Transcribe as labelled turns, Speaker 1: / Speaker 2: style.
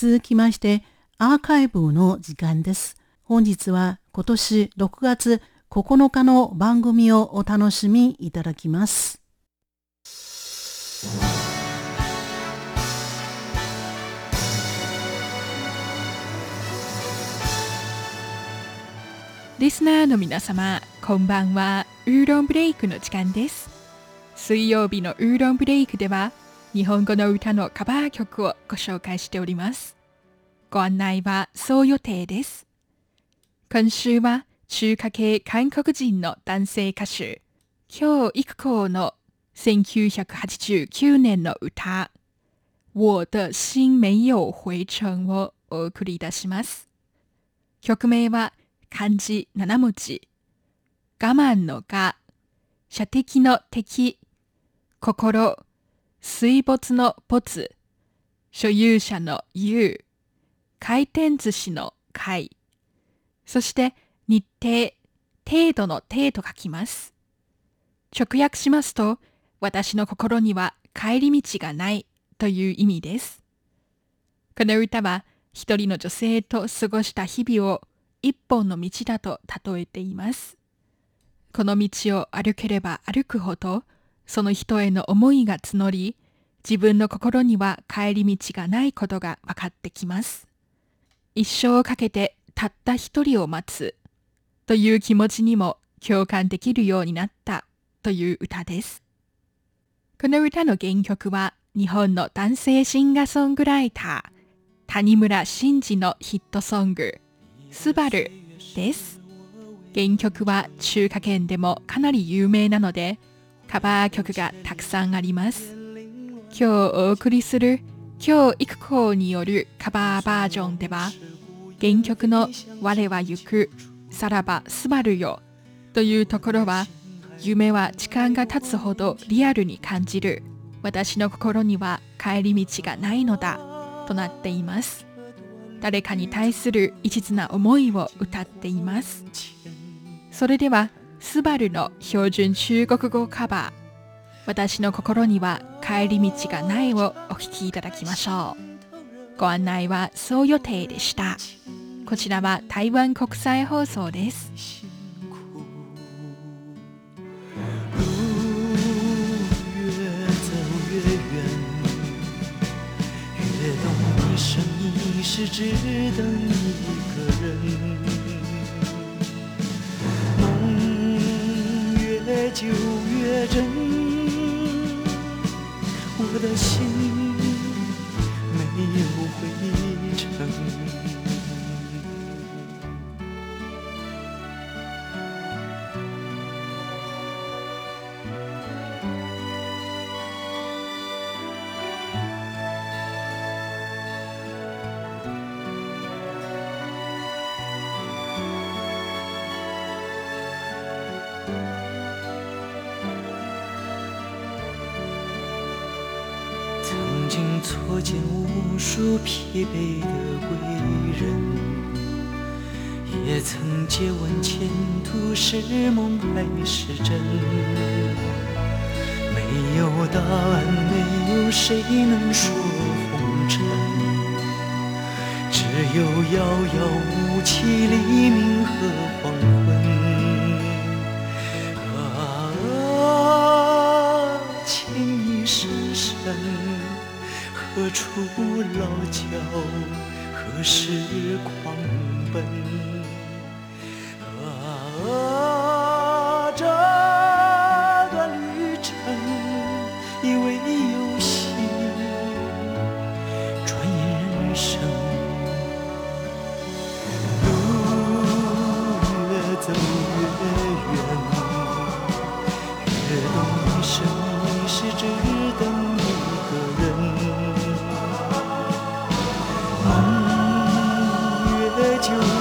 Speaker 1: 続きましてアーカイブの時間です。本日は今年6月9日の番組をお楽しみいただきます。
Speaker 2: リスナーの皆様、こんばんは。ウーロンブレイクの時間です。水曜日のウーロンブレイクでは、日本語の歌のカバー曲をご紹介しております。ご案内はそう予定です。今週は中華系韓国人の男性歌手、京育子の1989年の歌、我的心没有回程をお送りいたします。曲名は漢字7文字、我慢の我、射的の敵、心、水没の没、所有者の有、回転寿司の回、そして日程、程度の程と書きます。直訳しますと、私の心には帰り道がないという意味です。この歌は一人の女性と過ごした日々を一本の道だと例えています。この道を歩ければ歩くほど、その人への思いが募り、自分の心には帰り道がないことが分かってきます。一生をかけてたった一人を待つという気持ちにも共感できるようになったという歌です。この歌の原曲は日本の男性シンガーソングライター谷村新司のヒットソングスバルです。原曲は中華圏でもかなり有名なのでカバー曲がたくさんあります。今日お送りする今日行く子によるカバーバージョンでは原曲の我は行く、さらばすばるよというところは夢は時間が経つほどリアルに感じる私の心には帰り道がないのだとなっています誰かに対する一途な思いを歌っていますそれではスバルの標準中国語カバー私の心には帰り道がないをお聴きいただきましょうご案内はそう予定でした。こちらは台湾国際放送です。只等一个人，心。经错见无数疲惫的归人，也曾借问前途是梦还是真。没有答案，没有谁能说红尘，只有遥遥无期黎明和黄昏。何处老桥？何时狂奔？you.